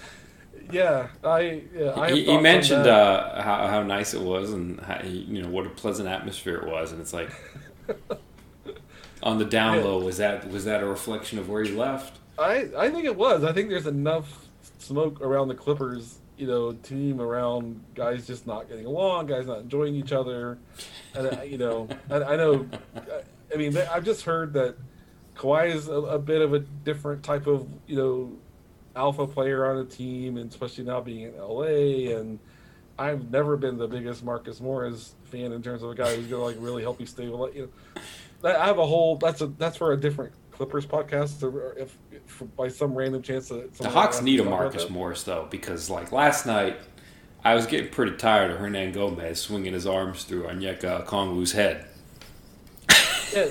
D: yeah, I yeah, I
C: he, he mentioned uh, how, how nice it was and how, you know what a pleasant atmosphere it was, and it's like (laughs) on the down low was that was that a reflection of where he left?
D: I I think it was. I think there's enough smoke around the Clippers, you know, team around guys just not getting along, guys not enjoying each other, and you know, I, I know. I mean, I've just heard that Kawhi is a, a bit of a different type of you know alpha player on a team, and especially now being in LA. And I've never been the biggest Marcus Morris fan in terms of a guy who's gonna like really help you stabilize. You know, I have a whole. That's a that's for a different Clippers podcast. Or if, if by some random chance that
C: The Hawks need a Marcus. Morris though, because like last night, I was getting pretty tired of Hernangomez swinging his arms through Onyeka Okongwu's head.
D: Yeah,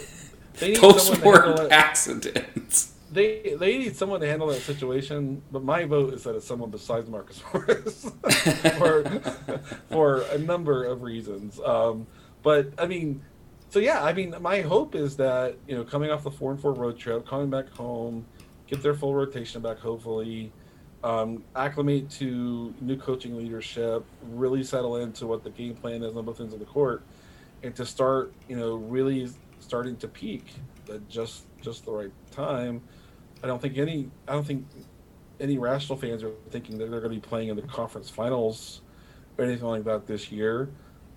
D: they need (laughs)
C: Those were accidents.
D: They they need someone to handle that situation. But my vote is that it's someone besides Marcus (laughs) Morris for (laughs) for a number of reasons. Um, but I mean, so yeah, I mean, my hope is that you know, coming off the four and four road trip, coming back home, get their full rotation back, hopefully. Um, acclimate to new coaching leadership, really settle into what the game plan is on both ends of the court, and to start, you know, really starting to peak at just just the right time. I don't think any I don't think any rational fans are thinking that they're going to be playing in the conference finals or anything like that this year.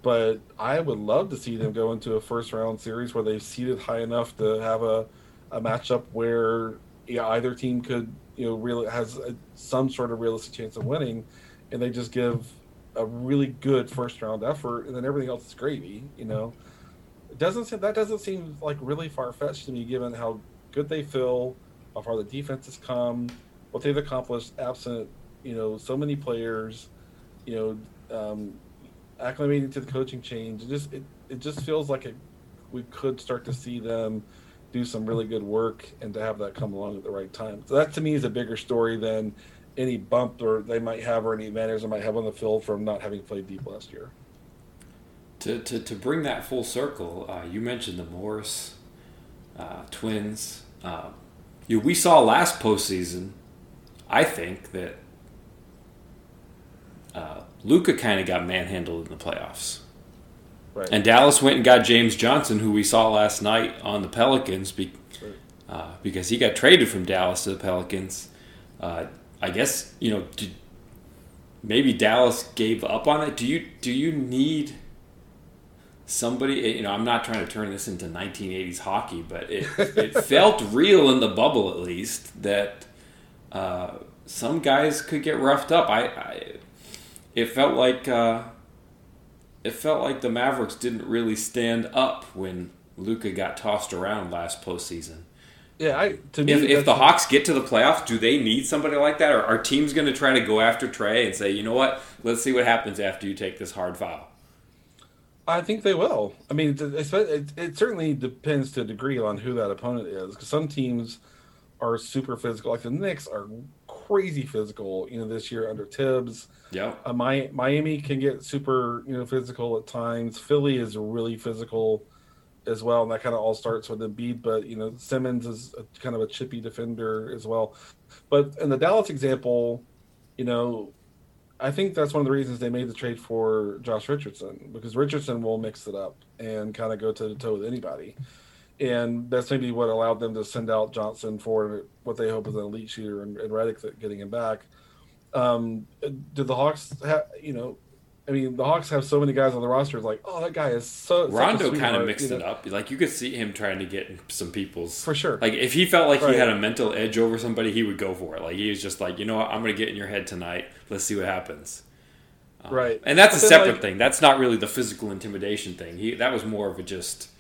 D: But I would love to see them go into a first round series where they've seeded high enough to have a, a matchup where either team could you know really has a, some sort of realistic chance of winning, and they just give a really good first round effort, and then everything else is gravy. You know, it doesn't seem, that doesn't seem like really far fetched to me, given how good they feel, how far the defense has come, what they've accomplished absent you know so many players, you know, um, acclimating to the coaching change. It just it, it just feels like it, we could start to see them do some really good work and to have that come along at the right time. So that to me is a bigger story than any bump or they might have or any advantage they might have on the field from not having played deep last year.
C: To, to, to bring that full circle, uh, you mentioned the Morris uh, twins. Uh, you, we saw last postseason, I think, that uh, Luka kind of got manhandled in the playoffs.
D: Right.
C: And Dallas went and got James Johnson, who we saw last night on the Pelicans, be, uh, because he got traded from Dallas to the Pelicans. Uh, I guess you know, did, maybe Dallas gave up on it. Do you do you need somebody? You know, I'm not trying to turn this into 1980s hockey, but it (laughs) it felt real in the bubble at least that uh, some guys could get roughed up. I, I it felt like. Uh, it felt like the Mavericks didn't really stand up when Luka got tossed around last postseason.
D: Yeah, I to me,
C: If, if the Hawks get to the playoffs, do they need somebody like that, or are teams going to try to go after Trae and say, you know what, let's see what happens after you take this hard foul?
D: I think they will. I mean, it, it, it, it certainly depends to a degree on who that opponent is. Because some teams are super physical, like the Knicks are crazy physical. You know, this year under Thibs,
C: Yeah,
D: uh, my, Miami can get super you know physical at times. Philly is really physical as well, and that kind of all starts with Embiid. But you know, Simmons is a, kind of a chippy defender as well. But in the Dallas example, you know, I think that's one of the reasons they made the trade for Josh Richardson because Richardson will mix it up and kind of go toe to toe with anybody. And that's maybe what allowed them to send out Johnson for what they hope is an elite shooter and, and Redick getting him back. Um, did the Hawks have, you know, I mean, the Hawks have so many guys on the roster. Like, oh, that guy is so.
C: Rondo kind of mixed
D: you
C: it up. Like you could see him trying to get some people's
D: For sure.
C: Like if he felt like
D: Right.
C: he had a mental edge over somebody, he would go for it. Like he was just like, you know what, I'm going to get in your head tonight. Let's see what happens. Um,
D: Right.
C: And that's a
D: But then,
C: separate
D: like-
C: thing. That's not really the physical intimidation thing. He that was more of a just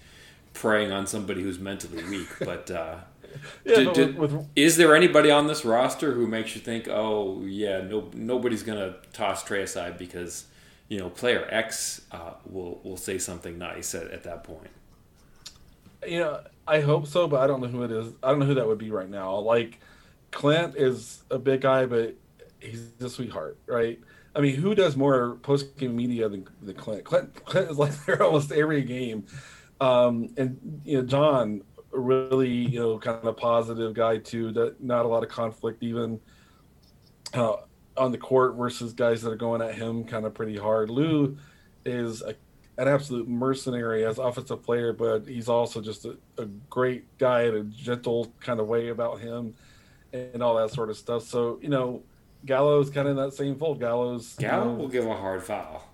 C: preying on somebody who's mentally weak. (laughs) But uh, (laughs)
D: yeah,
C: did-
D: but with, with
C: is there anybody on this roster who makes you think, oh yeah, no, nobody's going to toss Trae aside because you know player X uh, will will say something nice at, at that point.
D: you know, I hope so, but I don't know who it is. I don't know who that would be right now. Like Clint is a big guy, but he's a sweetheart, right? I mean, who does more post game media than, than Clint? Clint? Clint is like (laughs) there almost every game, um, and you know, John really you know kind of positive guy too. That not a lot of conflict even uh, on the court versus guys that are going at him kind of pretty hard. Lou is a an absolute mercenary as offensive player, but he's also just a, a great guy and a gentle kind of way about him and all that sort of stuff. So, you know, Gallo's kind of in that same fold. Gallo's, you
C: Gallo
D: know,
C: will give a hard foul.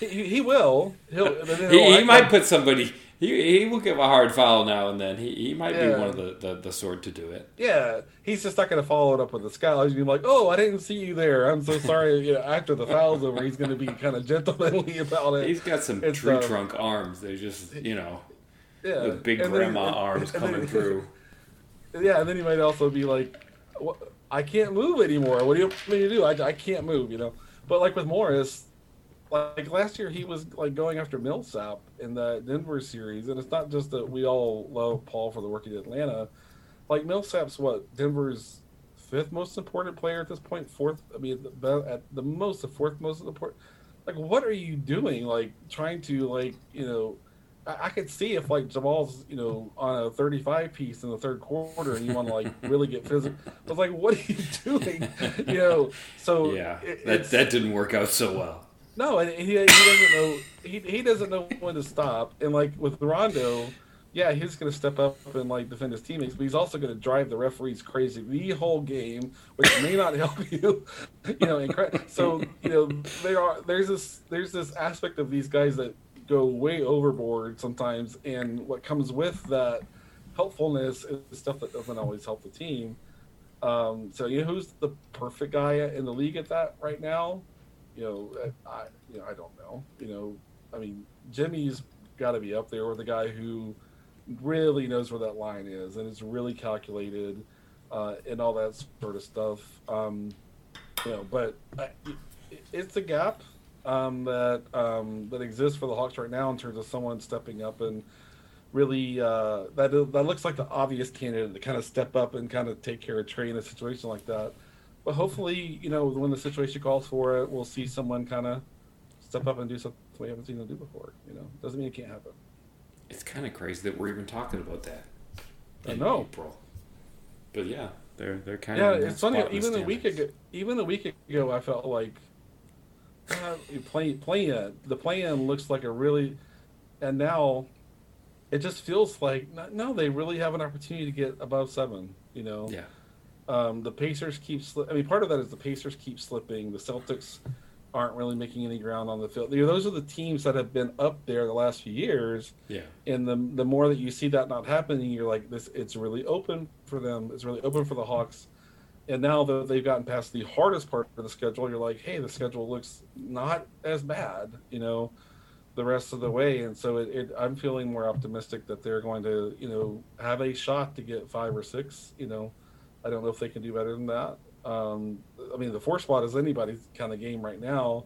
D: he, he will. He'll, (laughs)
C: he,
D: he'll
C: he
D: act
C: might put somebody. He, he will give a hard foul now and then. He, he might be one of the, the, the sort to do it.
D: yeah, he's just not going to follow it up with a scowl. He's going to be like, oh, I didn't see you there. I'm so sorry. you know, after the foul's over, he's going to be kind of gentlemanly about it.
C: He's got some
D: It's,
C: tree
D: uh,
C: trunk arms. They're just you know
D: yeah.
C: the big
D: And then-
C: grandma
D: and-
C: arms (laughs)
D: and then-
C: coming through.
D: Yeah, and then he might also be like, "What- I can't move anymore. What do you want me to do? I, I can't move, you know. But like with Morris, like last year, he was like going after Millsap in the Denver series, and it's not just that we all love Paul for the work he did in Atlanta. Like Millsap's what Denver's fifth most important player at this point, fourth. I mean, at the, at the most, the fourth most important. Like, what are you doing? Like trying to like you know I, I could see if like Jamal's, you know, on a 35 piece in the third quarter and you want to like (laughs) really get physical. I was like, what are you (laughs) doing? You know, so
C: Yeah,
D: it-
C: that that didn't work out so well.
D: No, he, he doesn't know he, he doesn't know when to stop. And like with Rondo, yeah, he's going to step up and like defend his teammates, but he's also going to drive the referees crazy the whole game, which may not (laughs) help you. You know, incre- so you know there are there's this there's this aspect of these guys that go way overboard sometimes, and what comes with that helpfulness is stuff that doesn't always help the team. Um, so you know who's the perfect guy in the league at that right now? You know, I you know I don't know. You know, I mean Jimmy's got to be up there with the guy who really knows where that line is and is really calculated uh, and all that sort of stuff. Um, you know, but I, it- it's a gap um, that um, that exists for the Hawks right now in terms of someone stepping up and really uh, that that looks like the obvious candidate to kind of step up and kind of take care of Trae in a situation like that. But hopefully, you know, when the situation calls for it, we'll see someone kind of step up and do something we haven't seen them do before. You know, doesn't mean it can't happen.
C: It's kind of crazy that we're even talking about that.
D: I
C: in
D: know.
C: April. But yeah, they're they're kind
D: Yeah,
C: of yeah.
D: it's funny. Even a week ago, even a week ago, I felt like uh, play play in the plan looks like a really and now it just feels like no, they really have an opportunity to get above seven. You know,
C: Yeah.
D: Um, the Pacers keep. Sli- I mean, part of that is the Pacers keep slipping. The Celtics aren't really making any ground on the field. You know, those are the teams that have been up there the last few years.
C: Yeah.
D: And the the more that you see that not happening, you're like, this. It's really open for them. It's really open for the Hawks. And now that they've gotten past the hardest part of the schedule, you're like, hey, the schedule looks not as bad. You know, the rest of the way. And so it, it I'm feeling more optimistic that they're going to, you know, have a shot to get five or six. You know, I don't know if they can do better than that. Um, I mean, the four spot is anybody's kind of game right now.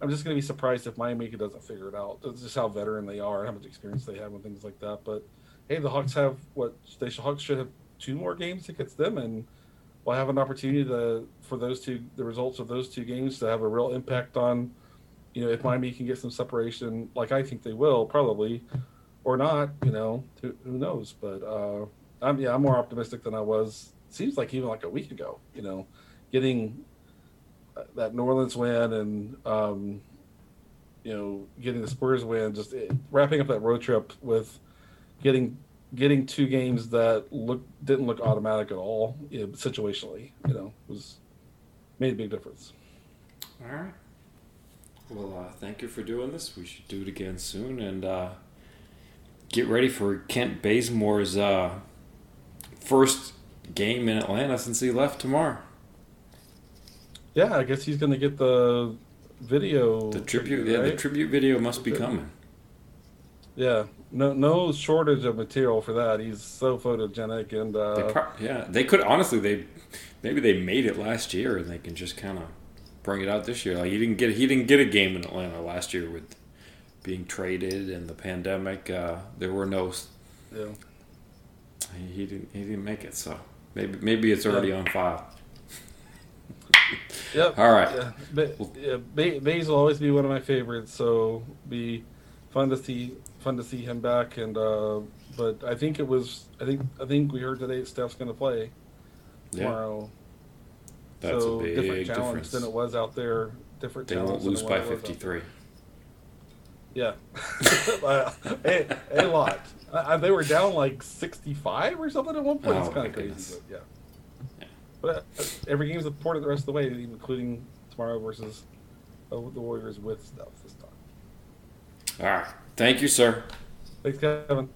D: I'm just going to be surprised if Miami doesn't figure it out. It's just how veteran they are, how much experience they have, and things like that. But hey, the Hawks have what they should, Hawks should have two more games against them, and we'll have an opportunity to for those two the results of those two games to have a real impact on you know if Miami can get some separation, like I think they will probably, or not. You know, who, who knows? But uh, I'm yeah, I'm more optimistic than I was. Seems like even like a week ago. You know, getting uh, that New Orleans win and um, you know getting the Spurs win, just it, wrapping up that road trip with getting getting two games that look didn't look automatic at all you know, situationally. You know, was made a big difference.
C: All right. Well, uh, thank you for doing this. We should do it again soon, and uh, get ready for Kent Bazemore's uh, first game in Atlanta since he left tomorrow.
D: Yeah, I guess he's going to get the video.
C: The tribute,
D: right?
C: yeah, the tribute video must be coming.
D: Yeah, no, no shortage of material for that. He's so photogenic and uh,
C: They pro- yeah, they could honestly. They maybe they made it last year, and they can just kind of bring it out this year. Like he didn't get he didn't get a game in Atlanta last year with being traded and the pandemic. Uh, there were no
D: yeah.
C: he, he didn't he didn't make it. So maybe maybe it's already on file. (laughs)
D: Yep.
C: All right.
D: Yeah, ba- yeah, ba- Baze will always be one of my favorites, so be fun to see fun to see him back. And uh, but I think it was I think I think we heard today Steph's going to play
C: Yeah,
D: tomorrow.
C: that's
D: so
C: a big
D: different challenge
C: difference.
D: than it was out there. Different.
C: They won't lose by
D: it was out
C: fifty three.
D: Yeah, (laughs) a, a lot. I, I- they were down like sixty-five or something at one point. it's
C: Oh,
D: kind of crazy, but yeah.
C: Yeah.
D: But uh, every game's important the rest of the way, including tomorrow versus uh, the Warriors with Steph this time.
C: All right. Thank you, sir.
D: Thanks, Kevin.